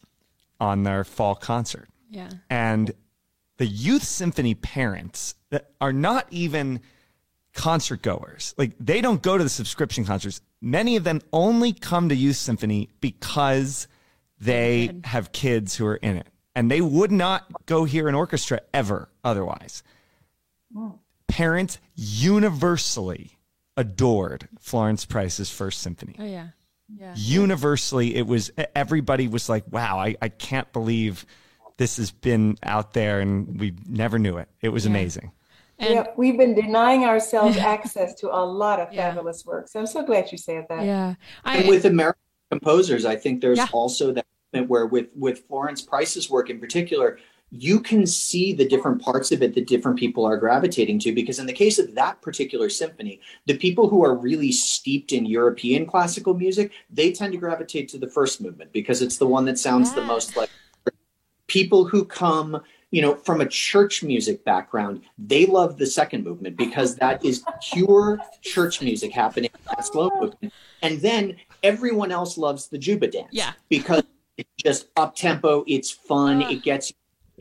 on their fall concert. Yeah. And the Youth Symphony parents that are not even concert goers, like they don't go to the subscription concerts. Many of them only come to Youth Symphony because they have kids who are in it and they would not go hear an orchestra ever otherwise. Hmm. Parents universally adored Florence Price's first symphony. Oh yeah. Yeah. Universally, it was everybody was like, "Wow, I, I can't believe this has been out there, and we never knew it. It was yeah. amazing." And yeah, we've been denying ourselves access to a lot of yeah. fabulous works. I'm so glad you said that. Yeah, I, and with American composers, I think there's yeah. also that where with with Florence Price's work in particular, you can see the different parts of it that different people are gravitating to. Because in the case of that particular symphony, the people who are really steeped in European classical music, they tend to gravitate to the first movement because it's the one that sounds yeah. the most like people who come you know from a church music background they love the second movement because that is pure church music happening that slow movement and then everyone else loves the juba dance yeah because it's just up tempo. It's fun. It gets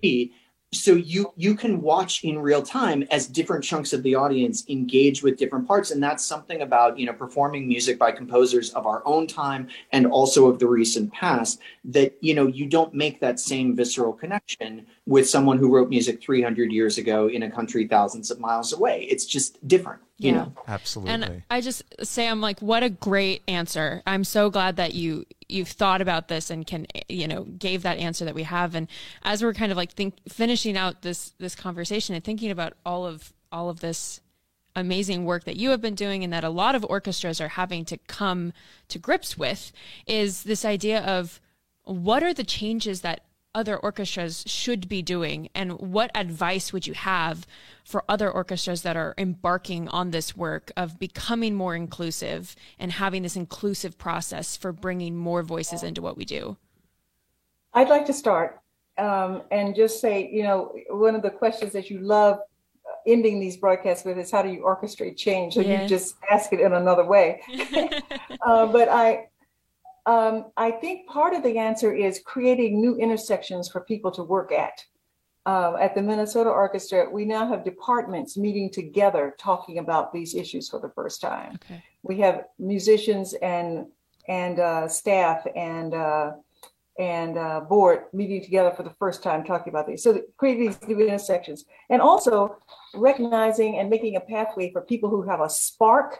you so you you can watch in real time as different chunks of the audience engage with different parts. And that's something about you know performing music by composers of our own time and also of the recent past that you know you don't make that same visceral connection with someone who wrote music 300 years ago in a country thousands of miles away. It's just different you yeah. know? Absolutely. And i just say i'm like what a great answer. I'm so glad that you you've thought about this and can you know gave that answer that we have. And as we're kind of like think finishing out this this conversation and thinking about all of all of this amazing work that you have been doing and that a lot of orchestras are having to come to grips with is this idea of what are the changes that other orchestras should be doing? And what advice would you have for other orchestras that are embarking on this work of becoming more inclusive and having this inclusive process for bringing more voices into what we do? I'd like to start um, and just say you know one of the questions that you love ending these broadcasts with is how do you orchestrate change? So yeah. you just ask it in another way. Uh, but i um, I think part of the answer is creating new intersections for people to work at. Uh, at the Minnesota Orchestra, we now have departments meeting together talking about these issues for the first time. Okay. We have musicians and and uh, staff and uh, and uh, board meeting together for the first time talking about these. So creating these new intersections and also recognizing and making a pathway for people who have a spark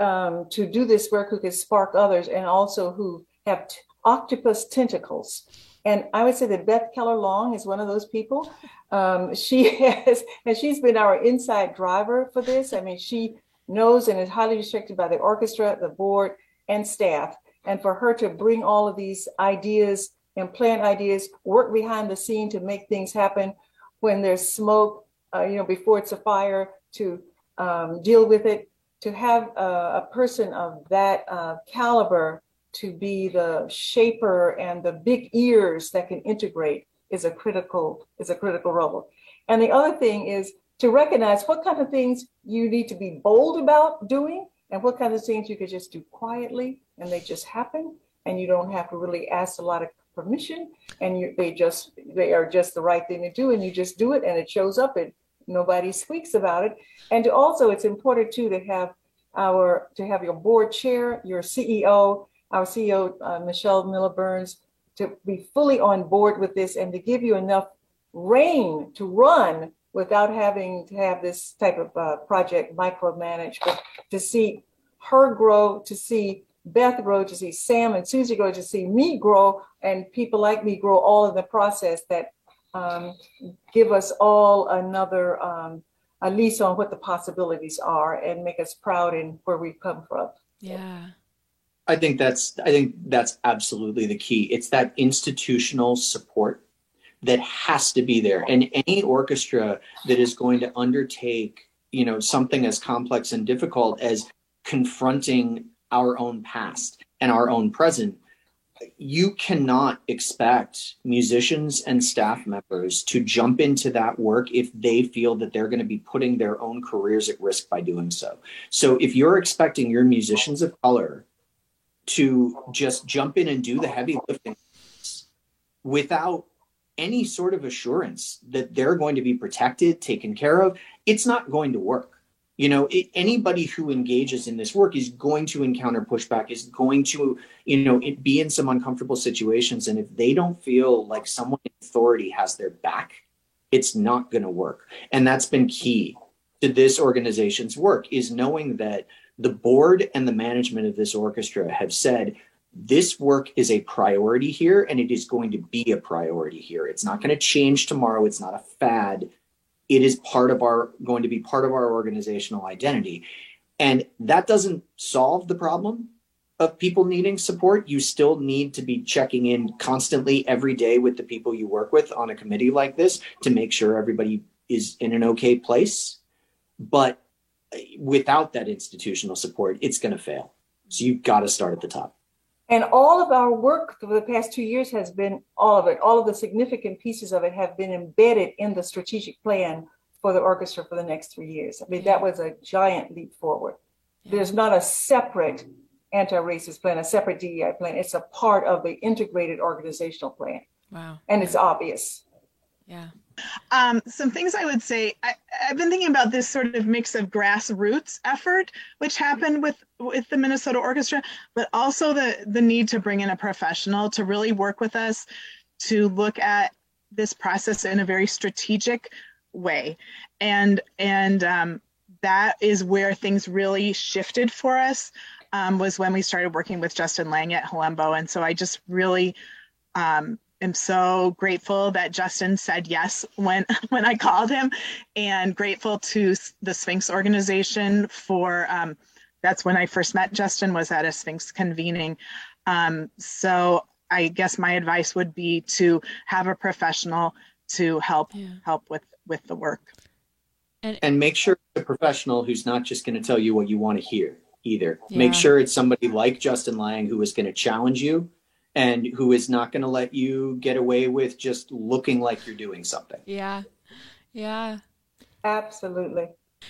um, to do this work, who can spark others, and also who have t- octopus tentacles. And I would say that Beth Kellar Long is one of those people. Um, she has, and she's been our inside driver for this. I mean, she knows and is highly respected by the orchestra, the board, and staff. And for her to bring all of these ideas and plant ideas, work behind the scene to make things happen when there's smoke, uh, you know, before it's a fire, to um, deal with it, to have a, a person of that uh, caliber to be the shaper and the big ears that can integrate is a critical is a critical role. And the other thing is to recognize what kind of things you need to be bold about doing and what kind of things you could just do quietly and they just happen and you don't have to really ask a lot of permission and you, they just they are just the right thing to do and you just do it and it shows up and nobody squeaks about it. And also it's important too to have our to have your board chair your ceo our ceo uh, michelle miller burns to be fully on board with this and to give you enough reign to run without having to have this type of uh, project micromanaged, but to see her grow, to see Beth grow, to see Sam and Susie grow, to see me grow, and people like me grow all in the process that um, give us all another um, a lease on what the possibilities are and make us proud in where we've come from. Yeah. I think that's I think that's absolutely the key. It's that institutional support that has to be there. And any orchestra that is going to undertake, you know, something as complex and difficult as confronting our own past and our own present, you cannot expect musicians and staff members to jump into that work if they feel that they're going to be putting their own careers at risk by doing so. So if you're expecting your musicians of color to just jump in and do the heavy lifting without any sort of assurance that they're going to be protected, taken care of, it's not going to work. You know, it, anybody who engages in this work is going to encounter pushback, is going to, you know, it, be in some uncomfortable situations. And if they don't feel like someone in authority has their back, it's not going to work. And that's been key to this organization's work is knowing that the board and the management of this orchestra have said this work is a priority here and it is going to be a priority here. It's not going to change tomorrow. It's not a fad. It is part of our going to be part of our organizational identity. And that doesn't solve the problem of people needing support. You still need to be checking in constantly every day with the people you work with on a committee like this to make sure everybody is in an okay place. But without that institutional support, it's going to fail. So you've got to start at the top. And all of our work for the past two years has been all of it, all of the significant pieces of it have been embedded in the strategic plan for the orchestra for the next three years. I mean, that was a giant leap forward. There's not a separate anti-racist plan, a separate DEI plan. It's a part of the integrated organizational plan. Wow. And it's obvious. Yeah. Um, some things I would say, I, have been thinking about this sort of mix of grassroots effort, which happened with, with the Minnesota Orchestra, but also the, the need to bring in a professional to really work with us to look at this process in a very strategic way. And, and um, that is where things really shifted for us um, was when we started working with Justin Laing at Hillombo. And so I just really um, am so grateful that Justin said yes when when I called him, and grateful to the Sphinx organization for. Um, that's when I first met Justin. Was at a Sphinx convening. Um, so I guess my advice would be to have a professional to help yeah. help with with the work. And, and make sure the professional who's not just going to tell you what you want to hear either. Yeah. Make sure it's somebody like Justin Laing who is going to challenge you and who is not going to let you get away with just looking like you're doing something. Yeah. Yeah. Absolutely.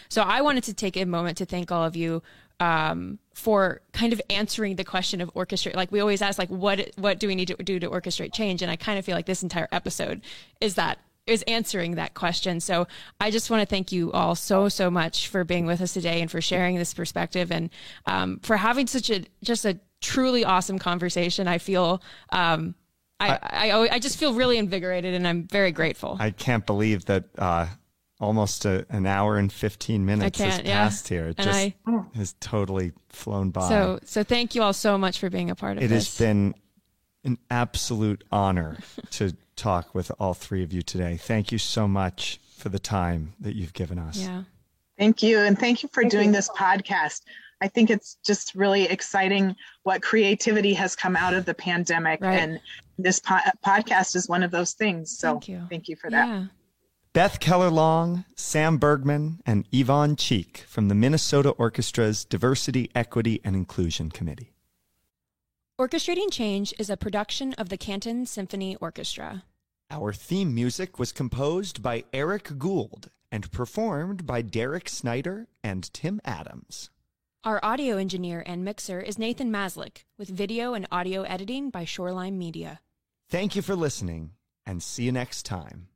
So I wanted to take a moment to thank all of you um, for kind of answering the question of orchestrate. Like we always ask, like what what do we need to do to orchestrate change? And I kind of feel like this entire episode is that is answering that question. So I just want to thank you all so so much for being with us today and for sharing this perspective and um, for having such a just a truly awesome conversation. I feel. Um, I, I, I just feel really invigorated and I'm very grateful. I can't believe that uh, almost a, an hour and 15 minutes has passed yeah. here. It and just I, has totally flown by. So, so thank you all so much for being a part of it. It has been an absolute honor to talk with all three of you today. Thank you so much for the time that you've given us. Yeah. Thank you. And thank you for thank doing you. this podcast. I think it's just really exciting what creativity has come out of the pandemic. Right. And this po- podcast is one of those things. So thank you, thank you for that. Yeah. Beth Kellar Long, Sam Bergman, and Yvonne Cheek from the Minnesota Orchestra's Diversity, Equity, and Inclusion Committee. Orchestrating Change is a production of the Canton Symphony Orchestra. Our theme music was composed by Eric Gould and performed by Derek Snyder and Tim Adams. Our audio engineer and mixer is Nathan Maslick, with video and audio editing by Shoreline Media. Thank you for listening, and see you next time.